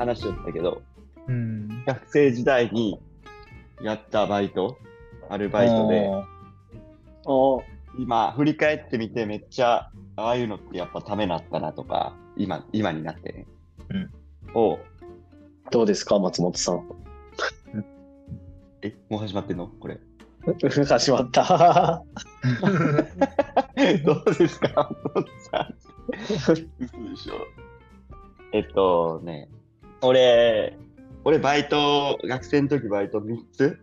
話しよったけど、うん。学生時代にやったバイト、アルバイトで、お今振り返ってみてめっちゃああいうのってやっぱためになったなとか、今、今になってね。うん。を、どうですか、松本さん。え、もう始まってんの？これ。始まった。どうですかお父さん。嘘でしょ。えっとね、俺、俺バイト、学生の時バイト3つ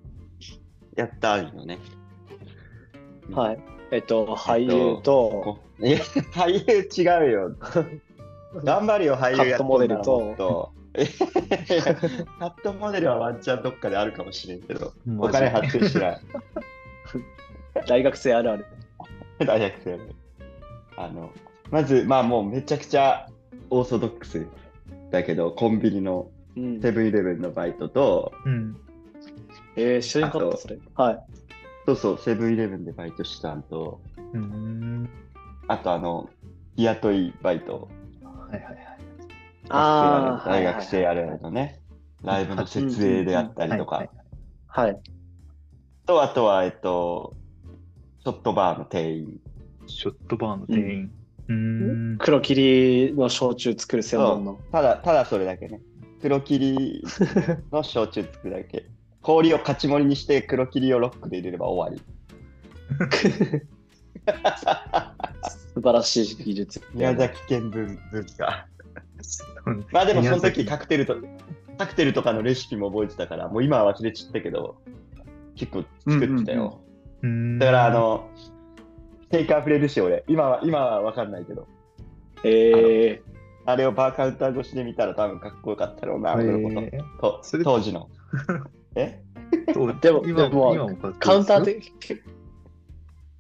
やったんよね。はい。えっと、俳優と、こいや、俳優違うよ。頑張るよ、俳優やっとんならカットモデルとカットモデルはワンチャンどっかであるかもしれんけど、お金発生しない。大学生あるある。大学生ね。あの、まず、まあもうめちゃくちゃオーソドックスだけど、コンビニのうんセブンイレブンのバイトと、うん。えー、知らなかった、あとそれ。はい。そうそう、セブンイレブンでバイトしたんと、うん。あとあの、日雇いバイト、はいはいはい。あー大学生あるあるのね、ライブの設営であったりとかはい、はい。と、あとは、えっと、ショットバーの店員。ショットバーの店員。うん。黒霧の焼酎作る専門の。ただ、ただそれだけね。黒霧の焼酎作るだけ。氷を勝ち盛りにして黒霧をロックで入れれば終わ素晴らしい技術。り。宮崎県文文化。まあでもその時カクテルと、カクテルとかのレシピも覚えてたから、もう今は忘れちったけど、結構作ってたよ。うん。だからあ、の、シェイカー触れるし、俺。今は、今はわかんないけど。えあれをバーカウンター越しで見たら多分かっこよかったろうな、え俺のこと。ーと当時の。え？でも今でも今もカウンターで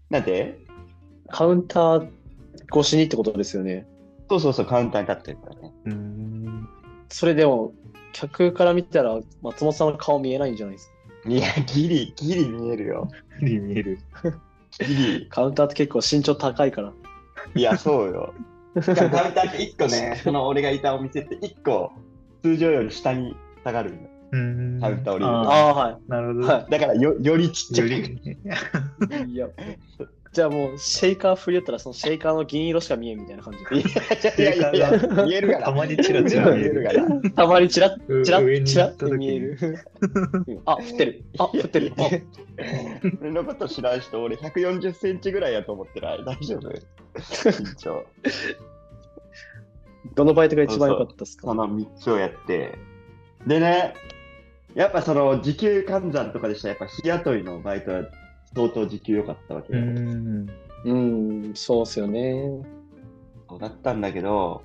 なんでカウンター越しにってことですよね。そうそうそう、カウンターに立ってるからね。うん。それでも、客から見たら松本さんの顔見えないんじゃないですか？いや、ギリ、ギリ見えるよ。見える見える。ギリ。カウンターって結構身長高いから。いや、そうよ。カウンターって1個ね、その俺がいたお店って1個、通常より下に下がるんよ。うん。カウンター降りるあああ、はーなるほど。はだからよ、よりちっちゃく。より、い。いや、じゃあもう、シェイカー振り寄ったら、そのシェイカーの銀色しか見えんみたいな感じいやいやいやいや、見えるがな。たまにチラチラ見えるがな。で。たまにチラッ、チラッ、チラッって行った時に見える。うんあ、振ってる。あ、振ってる。俺のこと知らん人、俺140センチぐらいやと思ってない。大丈夫？身長。どのバイトが一番良かったですか？その3つをやって。でね、やっぱその時給換算とかでしたら、やっぱ日雇いのバイトは相当時給良かったわけうよ。ん。うん、そうっすよね。そうだったんだけど、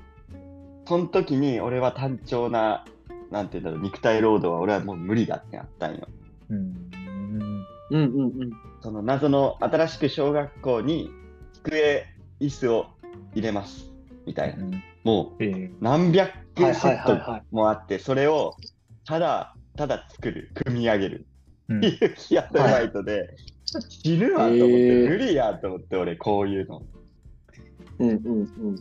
その時に俺は単調な、なんていうんだろう、肉体労働は俺はもう無理だってなったんよ。うん。うんうんうん。その謎の新しく小学校に机、椅子を入れます。みたいな。もうええ何百件セットはいもあって、それをただ、ただ作る、組み上げるうん っていう日雇いバイトで、死ぬわと思って、へー無理やと思って、俺、こういうの。うんうんうん。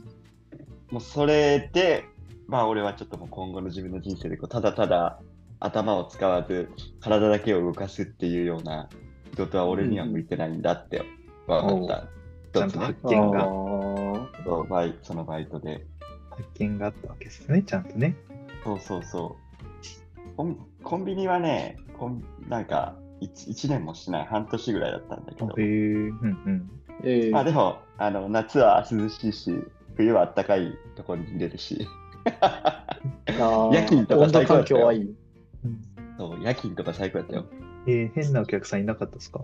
もうそれで、まあ俺はちょっともう今後の自分の人生でこう、ただただ頭を使わず、体だけを動かすっていうような仕事は俺には向いてないんだって分かった。ちゃんと発、あ見が、ーそうバイそのバイトで。発見があったわけですね、ちゃんとね。そうそうそう。コンコンビニはね、コンなんか 1, 年もしない、半年ぐらいだったんだけどへえ、、うんええまあでもあの、夏は涼しいし、冬は暖かいところに出るし、夜勤とか最高だったよ環境はいい。うん。そう夜勤とか最高だったよ。えー、変なお客さんいなかったですか？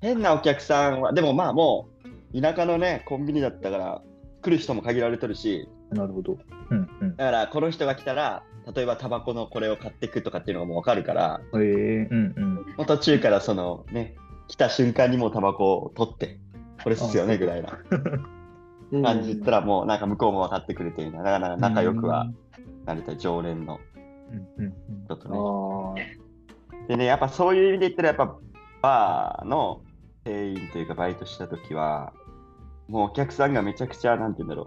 変なお客さんは、でもまあもう、田舎のね、コンビニだったから、来る人も限られてるし、なるほど。うんうん。だからこの人が来たら、例えばタバコのこれを買っていくとかっていうのがもう分かるから、えー、うんうん。途中からそのね、来た瞬間にもうタバコを取って、これっすよねぐらいなうん感じ言ったら、もうなんか向こうも分かってくれてるな、だから仲良くはなれた常連のうんうん人とあね。ーでね、やっぱそういう意味で言ったら、やっぱバーの店員というかバイトした時は、もうお客さんがめちゃくちゃ、なんて言うんだろう、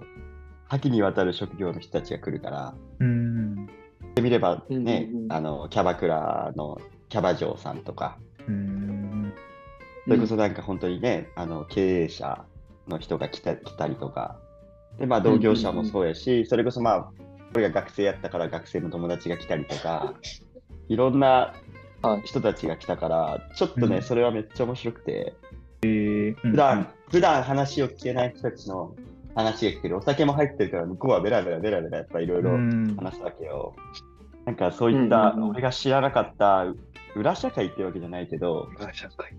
多岐にわたる職業の人たちが来るから、うん。うん。てみればね、うんうんうん。あの、キャバクラのキャバ嬢さんとか、うん。それこそなんか本当にね、あの経営者の人が来た来たりとか、でまあ、同業者もそうやし、それこそまあ、俺が学生やったから学生の友達が来たりとか、いろんなはい。人たちが来たから、ちょっとね、うん。それはめっちゃ面白くて、普普段、普段話を聞けない人たちの話が聞ける。お酒も入ってるから、向こうはベラベラベラベラやっぱいろいろうん。話すわけよ。なんかそういった、俺が知らなかった裏社会ってわけじゃないけど、あ社会。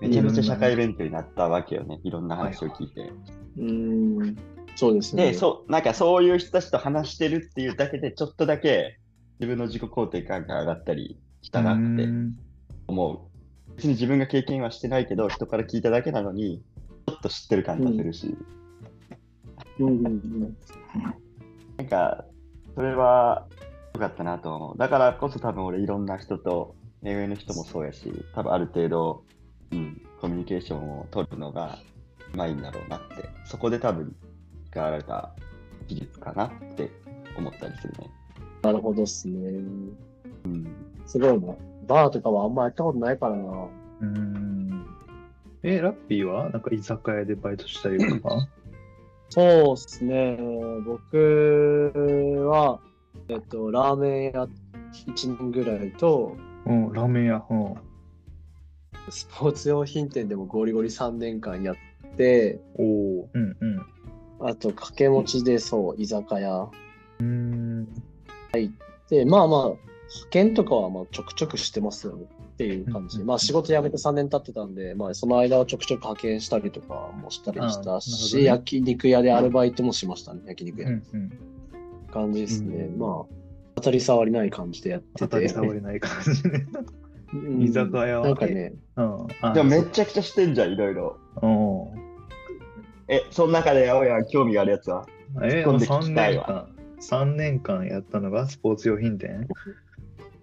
めちゃめちゃ社会勉強になったわけよね。いろんな話を聞いて。うん。そうですね。で、そう、なんかそういう人たちと話してるっていうだけで、ちょっとだけ自分の自己肯定感が上がったりしたなってうん思う。別に自分が経験はしてないけど、人から聞いただけなのに、ちょっと知ってる感がするし、うんうんうん。なんか、それは良かったなと思う。だからこそ多分俺いろんな人と、恋愛の人もそうやし、多分ある程度、うん、コミュニケーションを取るのがうまいんだろうなって、そこで多分使われた技術かなって思ったりするね。なるほどっすね。うん。すごいな。バーとかはあんまやったことないからな。うん。え、ラッピーは？なんか居酒屋でバイトしたりとか？そうっすね。僕は、えっと、ラーメン屋1人ぐらいと、うん、ラーメン屋。うん。スポーツ用品店でもゴリゴリ3年間やって、おお。うんうん。あと掛け持ちでそう、居酒屋。うん。で、まあまあ、派遣とかはまあちょくちょくしてますよねっていう感じ。うんまあ仕事辞めて3年経ってたんで、まあその間はちょくちょく派遣したりとかもしたりしたし、ね焼肉屋でアルバイトもしましたね、焼肉屋。うんうん。感じですね。うんまあ、当たり障りない感じでやってて。当たり障りない感じね。うん居酒屋はなんかね、うん。あでもめっちゃくちゃしてんじゃん、いろいろ。うん。え、その中で青や興味があるやつは？え、突っ込んで3聞きたい年間、3年間やったのがスポーツ用品店？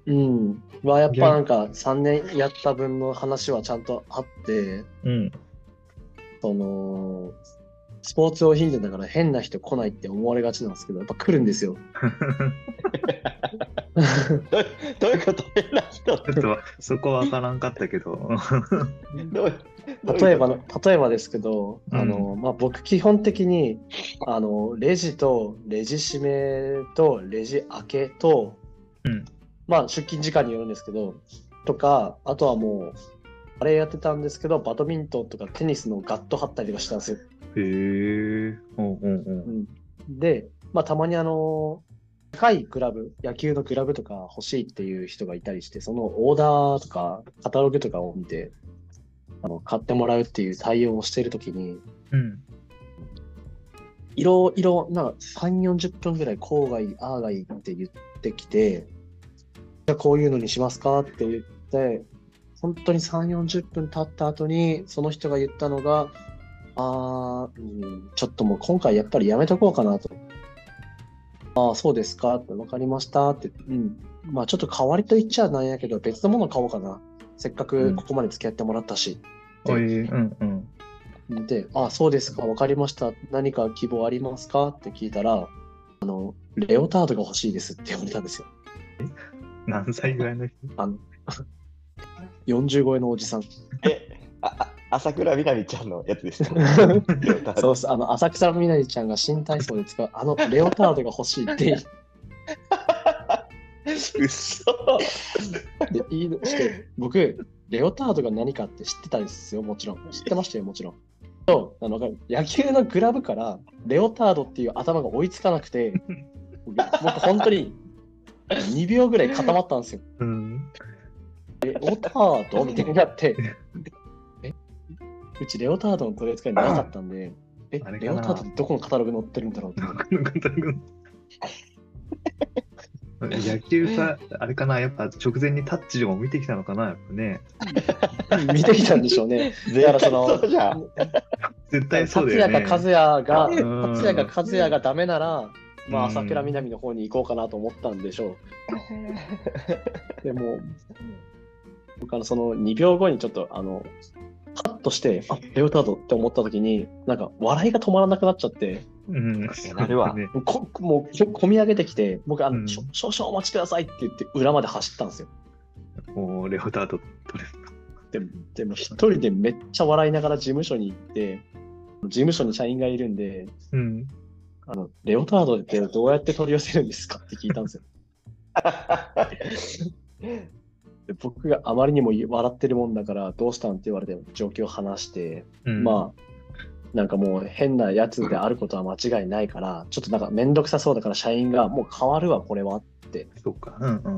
うん。はやっぱなんか3年やった分の話はちゃんとあって、うん。その、スポーツ用品店だから変な人来ないって思われがちなんですけど、やっぱ来るんですよ。ど うどういうこと？変な人ってちょっとそこは分からんかったけど。どう例えばの、例えばですけど、うんあの、まあ、僕基本的に、あの、レジとレジ閉めとレジ開けと、うんまあ、出勤時間によるんですけど、とか、あとはもう、あれやってたんですけど、バドミントンとかテニスのガット貼ったりとかしたんですよ。へえ。うんうんうん。で、まあ、たまにあの、高いクラブ、野球のクラブとか欲しいっていう人がいたりして、そのオーダーとかカタログとかを見て、あの買ってもらうっていう対応をしているときに、うん。いろいろ、なんか3、40分ぐらい、こうがいい、ああがいいって言ってきて、じゃあこういうのにしますかって言って、本当に3、40分経った後に、その人が言ったのが、あー、うん、ちょっともう今回やっぱりやめとこうかなと。ああ、そうですかって、わかりましたって、うん。まあちょっと代わりと言っちゃなんやけど、別のもの買おうかな。せっかくここまで付き合ってもらったし。おい、うんうん。で、あ、そうですか、わかりました。何か希望ありますかって聞いたら、あの、レオタードが欲しいですって言われたんですよ。何歳ぐらいの人？あの、40超えのおじさん。え、ああ朝倉みなみちゃんのやつですか？そうっす、あの、浅草みなみちゃんが新体操で使う、あの、レオタードが欲しいって。うそで言い出して、僕、レオタードが何かって知ってたんですよ、もちろん。知ってましたよ、もちろん。とあの野球のグラブからレオタードっていう頭が追いつかなくて、僕、本当に2秒ぐらい固まったんですよ。うん。レオタードみたいになって、えうちレオタードの取り扱いなかったんで、えレオタードってどこのカタログ載ってるんだろうと思って。野球さ、あれかな、やっぱ直前にタッチでも見てきたのかな、やっぱね。見てきたんでしょうね。絶対だからその。絶対そう達だよね。也か和也が、うん達也が和也がダメなら、まあ、うん朝倉みなみの方に行こうかなと思ったんでしょう。でも、僕あのその2秒後にちょっと、あの、パッとして、あレオタードって思った時に、なんか笑いが止まらなくなっちゃって、うん。なるわねこもうこ込み上げてきて、僕あの、うん少少々お待ちくださいって言って裏まで走ったんですよ。もうレオタード取れでも、でも一人でめっちゃ笑いながら事務所に行って、事務所に社員がいるんで、うん。あの、レオタードってどうやって取り寄せるんですかって聞いたんですよ。で僕があまりにも笑ってるもんだから、どうしたんって言われて状況を話して、うん、まあ、なんかもう変なやつであることは間違いないから、ちょっとなんかめんどくさそうだから社員がもう変わるわ、これはってそうか。うんうん。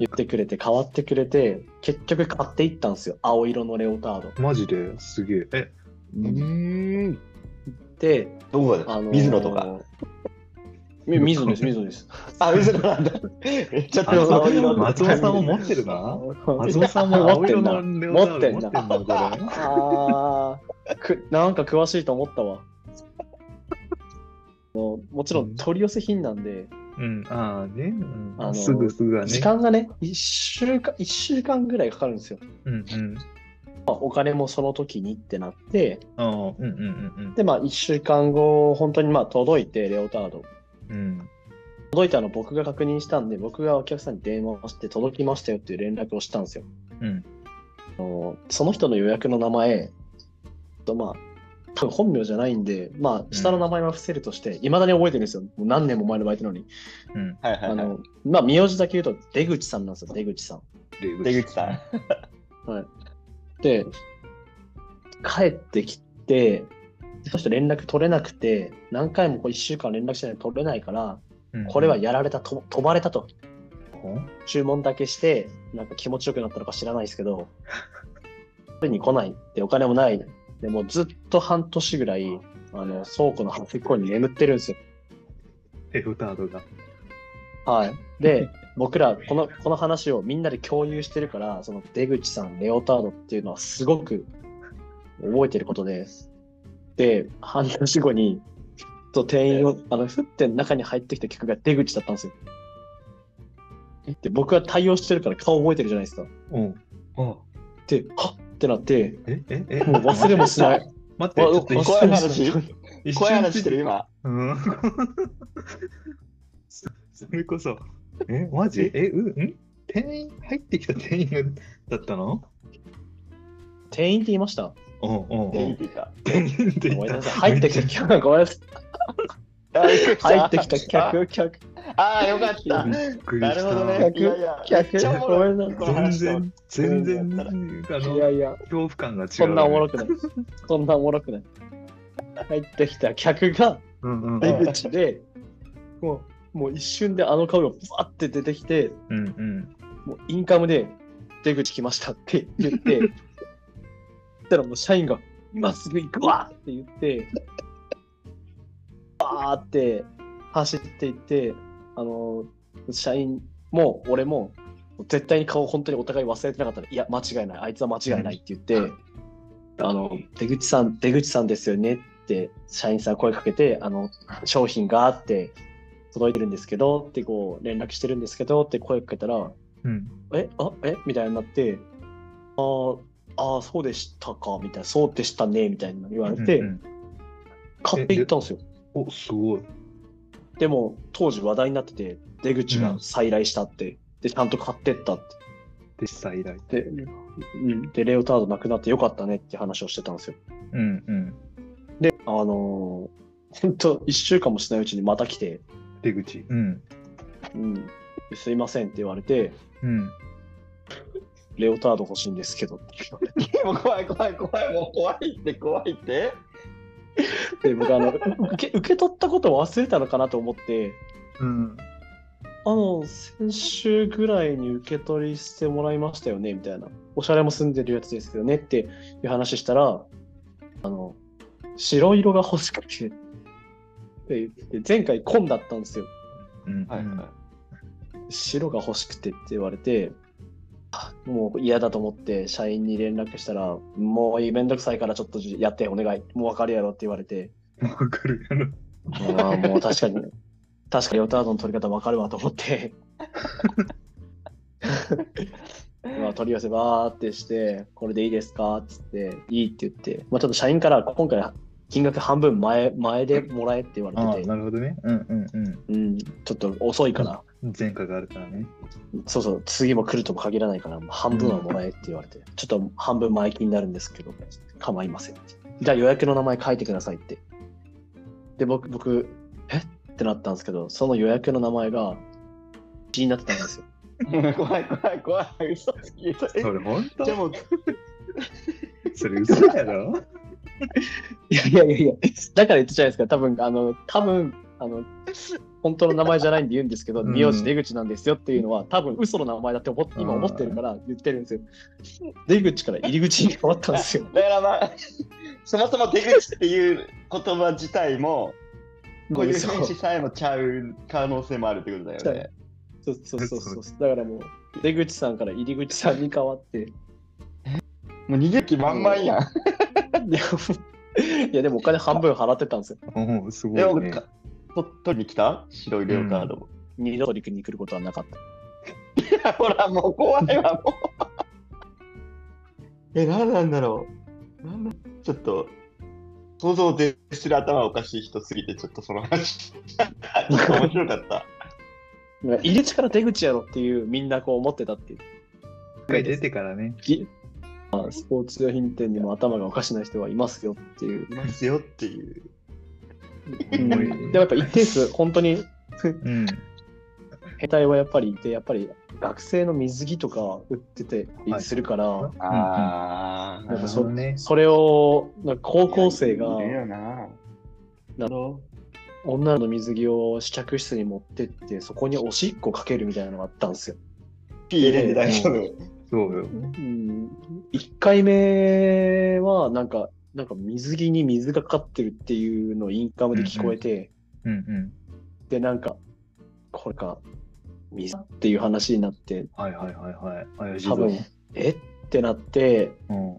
言ってくれて、変わってくれて、結局買っていったんですよ。青色のレオタード。マジで？すげえ。え、うん。で、どこだあのー水野とか？み水野です、水野です。あ、水野なんだ。めっちゃ松青色尾松尾さんも持ってるな。松尾さんも持ってんだ持ってんだ、これ。ああ、くなんか詳しいと思ったわ。もちろん取り寄せ品なんで、うん、ああね。うんあのすぐすぐはね。時間がね、1週間、一週間ぐらいかかるんですよ。うんうん。まあ、お金もその時にってなって、うんうんうんうん。で、まあ、1週間後、本当にまあ届いて、レオタード。うん。届いたの僕が確認したんで、僕がお客さんに電話をして、届きましたよっていう連絡をしたんですよ。うん。あのその人の予約の名前、とまあ、多分本名じゃないんで、まあ、下の名前は伏せるとして、いまだに覚えてるんですよ。もう何年も前のバイトなのに。うん。はいはいはい。あの、まあ、名字だけ言うと、出口さんなんですよ、出口さん。出口さん。はい。で、帰ってきて、そして連絡取れなくて、何回もこう1週間連絡してないと取れないから、うんこれはやられたと、飛ばれたと。ほ注文だけして、なんか気持ちよくなったのか知らないですけど、取りに来ないで、お金もない。でもうずっと半年ぐらい、あの倉庫の端っこに眠ってるんですよ。レオタードが。はい。で、僕らこの、この話をみんなで共有してるから、その出口さん、レオタードっていうのはすごく覚えてることで、で、半年後に、と店員を、あの、ふって中に入ってきた客が出口だったんですよ。で、僕は対応してるから顔覚えてるじゃないですか。うん。で、はっってなって、えええ？もう忘れもしない。待って、ちょっと一怖い話一怖い話してる今。うん。そそれこそ、え、マジ？え、うんん？店員、入ってきた店員がだったの？店員って言いました？うんうんうん。店員って言った。店員って言った。ごめんなさい。入ってきた客、ごめんなさい。入ってきた客、客、ああ、よかった。びっくりなるした。ほどね。客客ごめんなさい全然、全然、あの、いやいや、恐怖感が違う、そんなおもろくない。そんなおもろくない。入ってきた客が。出口で、もう、もう一瞬であの顔がブワって出てきて、うんうん。もうインカムで出口来ましたって言って、そしたらもう社員が、今すぐ行くわって言って、バーって走っていって、あの、社員も俺も、絶対に顔本当にお互い忘れてなかったら、いや、間違いない、あいつは間違いないって言って、あの、出口さん、出口さんですよねって、社員さん声かけて、あの、商品があって、届いてるんですけどってこう連絡してるんですけどって声かけたら、うん。えあえ？みたいになって、あーあー、そうでしたかみたいな、そうでしたねみたいな言われて、うんうん買っていったんですよ。お、すごい。でも、当時話題になってて、出口が再来したって、で、ちゃんと買ってったっで、再来。て。で、うん、で、レオタードなくなってよかったねって話をしてたんですよ。うんうん。で、あのー、本当一週間もしないうちにまた来て、出口。うん。うん、すいませんって言われて、うん。レオタード欲しいんですけどって言われてもう怖い怖い怖い、もう怖いって怖いって。で、僕あの、受け受け取ったことを忘れたのかなと思って、うん。あの、先週ぐらいに受け取りしてもらいましたよねみたいな。おしゃれも住んでるやつですよねっていう話したら、あの、白色が欲しくて、でで前回紺だったんですよ。うん。はいは白が欲しくてって言われて、あもう嫌だと思って社員に連絡したら、もうめんどくさいからちょっとやってお願い。もう分かるやろって言われて、わかるやろ。あーもう確かに、確かにヨタードの取り方分かるわと思って、まあ、取り寄せばーってして、これでいいですかっつって、いいって言って、まあ、ちょっと社員から今回金額半分前前でもらえって言われてて、なるほどね。うんうんうん。うん、ちょっと遅いから、前科があるからね。そうそう、次も来るとも限らないから、半分はもらえって言われて、ちょっと半分前金になるんですけど、構いません。じゃあ予約の名前書いてくださいって。で、僕、僕、え？ってなったんですけど、その予約の名前が、G になってたんですよ。怖い怖い怖い。嘘つき。それ本当？でも、それ嘘やろ？いやいやいやだから言ってじゃないですか、多分あの、多分あの、本当の名前じゃないんで言うんですけど、うん名字出口なんですよっていうのは、多分嘘の名前だって思って今思ってるから言ってるんですよ。出口から入り口に変わったんですよ。だからまあ、そもそも出口っていう言葉自体も、こういうそう選手さえもちゃう可能性もあるってことだよね。そうそうそうそう。だからもう、出口さんから入り口さんに変わって、もう逃げる気満々やん。いやいやでもお金半分払ってたんですよ。うん、すごでも、いね。かと取りに来た?白いレオタードも。二度と陸に来ることはなかった。ほら、もう怖いわ、もう。え、何なんだろう。なんだちょっと、想像を絶する頭おかしい人すぎて、ちょっとその話、面白かった。入り口から出口やろっていうみんなこう思ってたっていう。一回出てからね。スポーツ用品店にも頭がおかしな人はいますよっていう。いますよっていう。うんでもやっぱ一定数、本当にうん。兵隊はやっぱりいて、やっぱり学生の水着とか売っててはいするから、あなるなんかそね。それをなんか高校生がいるよな。な女の水着を試着室に持ってって、そこにおしっこかけるみたいなのがあったんですよ。ピー入れて大丈夫。そうよ。うん、1回目はなんか、なんか水着に水がかかってるっていうのをインカムで聞こえて、うんうん。で、なんか、これか、水っていう話になって、はいはいはいはい。多分、え？ってなって、うん。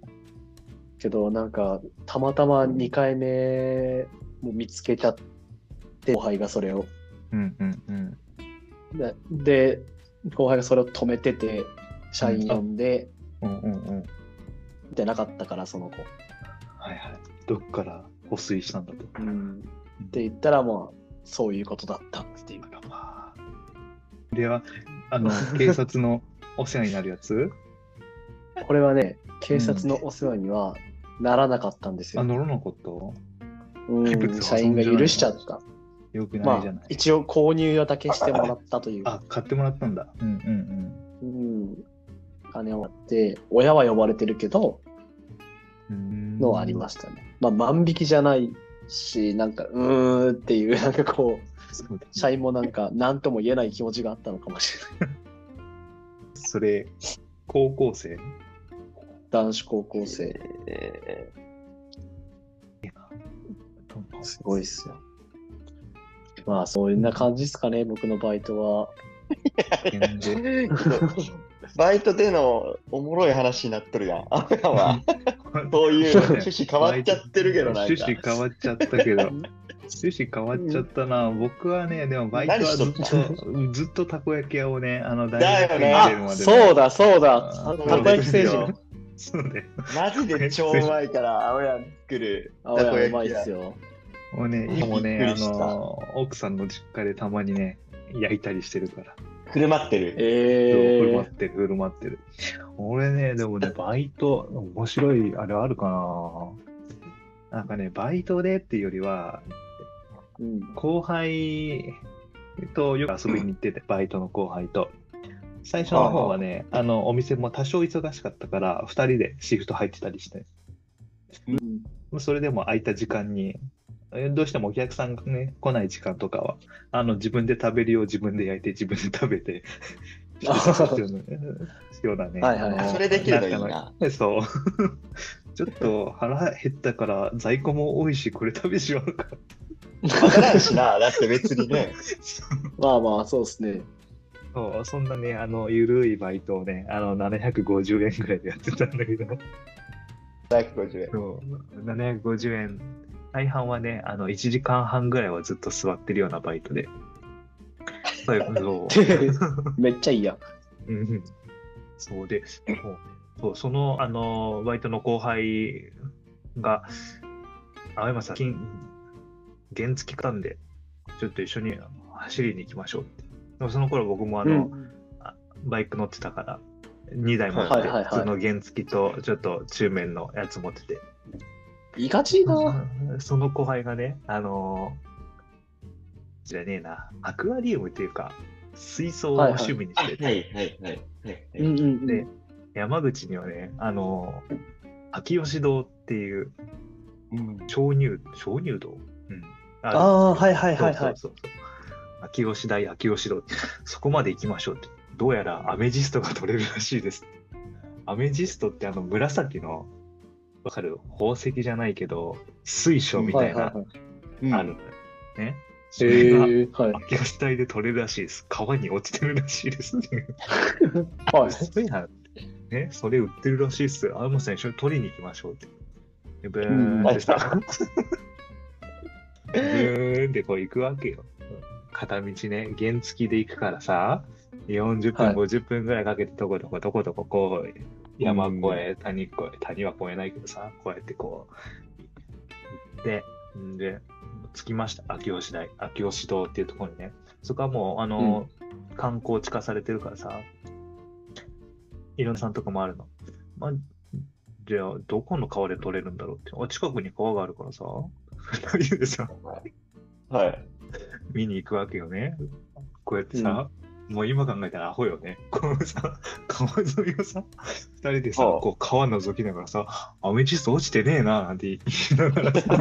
けどなんか、たまたま2回目も見つけちゃって、後輩がそれを。うんうんうん。で、で後輩がそれを止めてて、社員呼んで、うんうんうん。でなかったから、その子。はいはい。どっから保水したんだと。うん。って言ったら、まあ、そういうことだったっていう。まは、あの、警察のお世話になるやつ？これはね、警察のお世話にはならなかったんですあ、よ。乗らなかった？うん、社員が許しちゃった。よくなまあいじゃない？、一応購入だけしてもらったという。あ、買ってもらったんだ。うんうんうん。金をもらって、親は呼ばれてるけど、うん。のはありましたね。まあ、万引きじゃないし、なんか、うーんっていう、なんかこう、そうだね社員もなんか、なんとも言えない気持ちがあったのかもしれない。それ、高校生？男子高校生、えすごいっすよ。まあ、そういうな感じですかね、僕のバイトは。バイトでのおもろい話になっとるやん。あれやわ。そういう趣旨変わっちゃってるけどな趣旨変わっちゃったけど。趣旨変わっちゃったな。僕はね、でもバイトはずっと、ずっとたこ焼き屋をね、あの、大学院出るまで、そうだ、そうだあ、たたこ焼き星そう人。そうだよ。マジで超うまいから、青やん作るあたこうまい焼き屋。っすよ。もうね、今もね、あの、奥さんの実家でたまにね、焼いたりしてるから。振る舞ってる。振る舞えってる、振る舞ってる。俺ね、でもね、バイト、面白い、あれあるかななんかね、バイトでっていうよりは、ーうん、後輩とよく遊びに行ってて、バイトの後輩と。最初の方はね、あの、お店も多少忙しかったから、二人でシフト入ってたりして、うんそれでも空いた時間に、えどうしてもお客さんがね、来ない時間とかは、あの、自分で食べるよう自分で焼いて、自分で食べて、あようなね。はいはいはいあそれできるのいいな。そう。ちょっと腹減ったから在庫も多いし、これ食べしようか。わからんしな、だって別にね。まあまあ、そうですね。そうそんなね、あの、ゆるいバイトをね、あの、750円ぐらいでやってたんだけど、150円。そう、750円。大半はね、あの、1時間半ぐらいはずっと座ってるようなバイトで。そう めっちゃいいやん。うんそうで、そうそうその、あの、バイトの後輩が、青山さん、金原付来たんで、ちょっと一緒に走りに行きましょうって。でもその頃僕もあの、うんバイク乗ってたから、2台持って、普通の原付とちょっと中面のやつ持ってて、いかちいな。その後輩がね、あのーじゃねえな、アクアリウムっていうか、水槽を趣味にしてて、はいはいはい。で山口にはね、あのー秋吉堂っていううん鍾乳、鍾乳洞、うん、あるああ、はいはいはいはい。そうそうそうそう秋吉台、秋吉堂、そこまで行きましょうって。どうやらアメジストが取れるらしいです。アメジストってあの紫の、わかる？宝石じゃないけど、水晶みたいな、あるね。それが。秋吉台で取れるらしいです。川に落ちてるらしいですっていう。はい。そうやんね、それ売ってるらしいっす。あもさん一緒に取りに行きましょうって。でブーンってさ、ブーンってこう行くわけよ。片道ね、原付で行くからさ、40分、はい50分ぐらいかけてどこどこどこどここう、山越え、谷越え、谷は越えないけどさ、こうやってこう、行って、んで、着きました。秋吉台、秋吉堂っていうところにね。そこはもう、あの、観光地化されてるからさ、いろんなさんとかもあるの。まあ、じゃあ、どこの川で取れるんだろうって。あ近くに川があるからさ、二人でさ、はい。見に行くわけよね。こうやってさ、もう今考えたらアホよね。こうさ、川沿いをさ、二人でさ、はあこう川覗きながらさ、アメジスト落ちてねえな、なんて言いながらさ、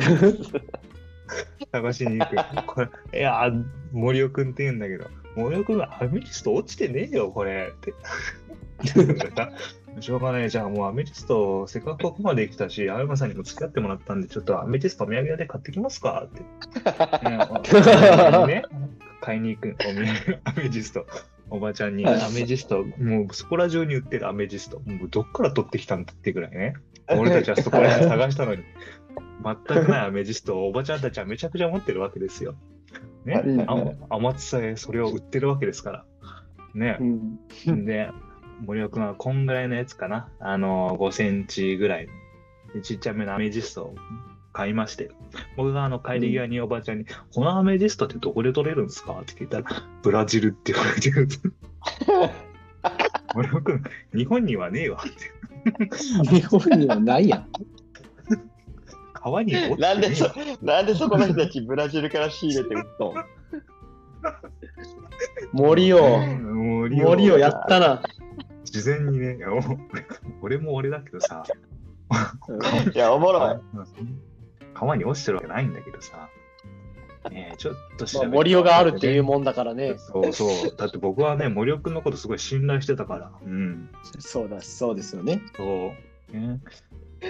探しに行く。これ、いや、森尾くんって言うんだけど、森尾くんはアメジスト落ちてねえよ、これ。って。しょうがない。じゃあもうアメジスト、せっかくここまで来たし、青山さんにも付き合ってもらったんで、ちょっとアメジストお土産屋で買ってきますかって。ねね買いに行く、おアメジスト。おばちゃんに、はいアメジスト、もうそこら中に売ってるアメジスト、もうどっから取ってきたんだってぐらいね。俺たちはそこら辺探したのに、全くないアメジストをおばちゃんたちはめちゃくちゃ持ってるわけですよ。ね、うんあ天津さえそれを売ってるわけですから。ねう。ん。で、森尾君はこんぐらいのやつかな。あの、5センチぐらい。でちっちゃめのアメジストを買いまして。僕があの帰り際におばちゃんに、このアメジストってどこで取れるんですか？って聞いたら、ブラジルって言われてる。森尾君、日本にはねえわって。日本にはないやん。川に落ちてねえなんでそわ、なんでそこの人たちブラジルから仕入れて売ったの？森を、森森をやったな。事前にね、俺も俺だけどさ、いや、おもろい。川に落ちてるわけないんだけどさ、ねえちょっと調べてまあ森尾があるっていうもんだからね。そうそう。だって僕はね、森尾君のことすごい信頼してたから。うん。そうだ、そうですよね。そう。ね、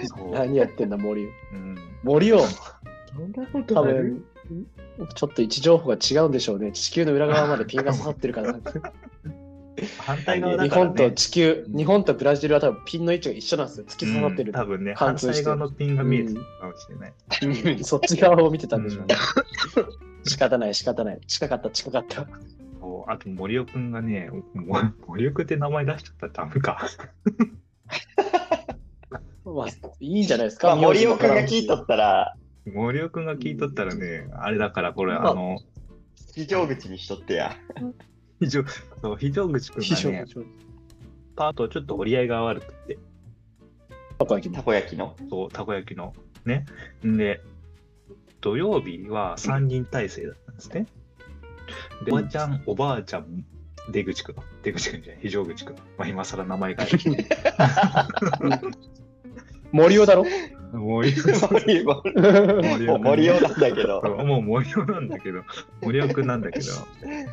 そう。何やってんだ、森尾。うん。森尾、そんなこと多分、ちょっと位置情報が違うんでしょうね。地球の裏側までピンが刺さってるから。反対側だ日から、ね。本と地球、日本とブラジルは多分ピンの位置が一緒なんですよ。突き刺さってるうん。多分ね、反対側のピンが見えてたかもしれない。う んそっち側を見てたんでしょうね。仕方ない、仕方ない。近かった、近かった。あと森尾君がね、も森尾君って名前出しちゃったらダメか。まあ、いいんじゃないですか。まあ、森尾君が聞いとったら、森尾君が聞いとったらね、あれだから、これ、まああの、非常口にしとってや。非常、そう非常口非常君がね、パートちょっと折り合いが悪くて、たこ焼きたこ焼きの？そう、たこ焼きの。ね。んで、土曜日は3人体制だったんですね。で、おばちゃん、おばあちゃん、出口くん。出口くんじゃない、非常口くん。まあ、今更名前変えて。森尾だろ？もういい森尾もう森尾なんだけど。もう森尾なんだけど、森尾くんなんだけど、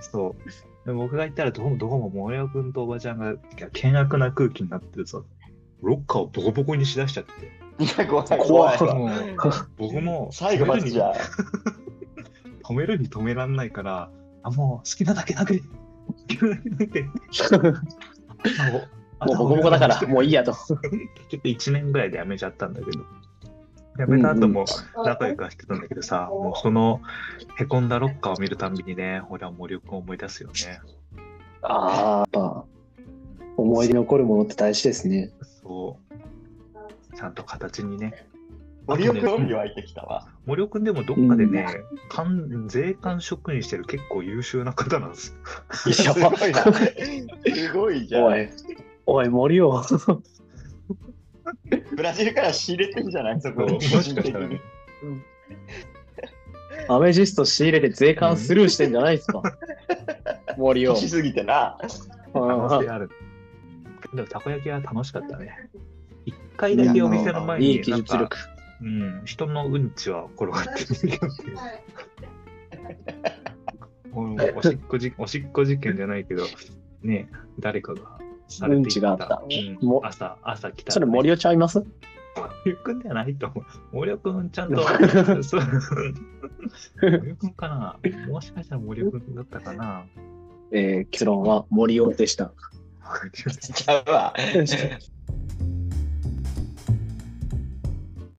そう。で僕が言ったらどうも、どうも森尾くんとおばちゃんが険悪な空気になってるぞ。ロッカーをボコボコにしだしちゃって。いや、怖い、怖い怖い。僕も最後までじゃあ。止めるに止めらんないから、あ、もう好きなだけ殴れ。好きなだけ殴れ。もうボコボコだから、もういいやと。結局1年ぐらいで辞めちゃったんだけど。辞めた後も仲良くはしてたんだけどさ、もうそのへこんだロッカーを見るたんびにね、俺は森尾君を思い出すよね。ああ、やっぱ思い出に残るものって大事ですね。そう。ちゃんと形にね、森岡興味湧いてきたわ。森尾くんでもどっかでね、関税関職員してる結構優秀な方なんです。いやすごいな。すごいじゃん。おい、おい、森尾。ブラジルから仕入れてんじゃない？そこもに。しかしたらね。アメジスト仕入れて税関スルーしてんじゃないですか？森尾。年すぎてな。可能性ある。でもたこ焼きは楽しかったね。一回だけお店の前にいい技術力。うん、人のうんちは転がって おしっこじおしっこ事件じゃないけど、ね誰かがされていうんちがあった。うんも朝、朝来たら、それ森尾ちゃいます？森尾くんではないと思う。森尾くんちゃんと、そう。森尾くんかな？もしかしたら森尾くんだったかな？えー、結論は森尾でした。ちゃうわ。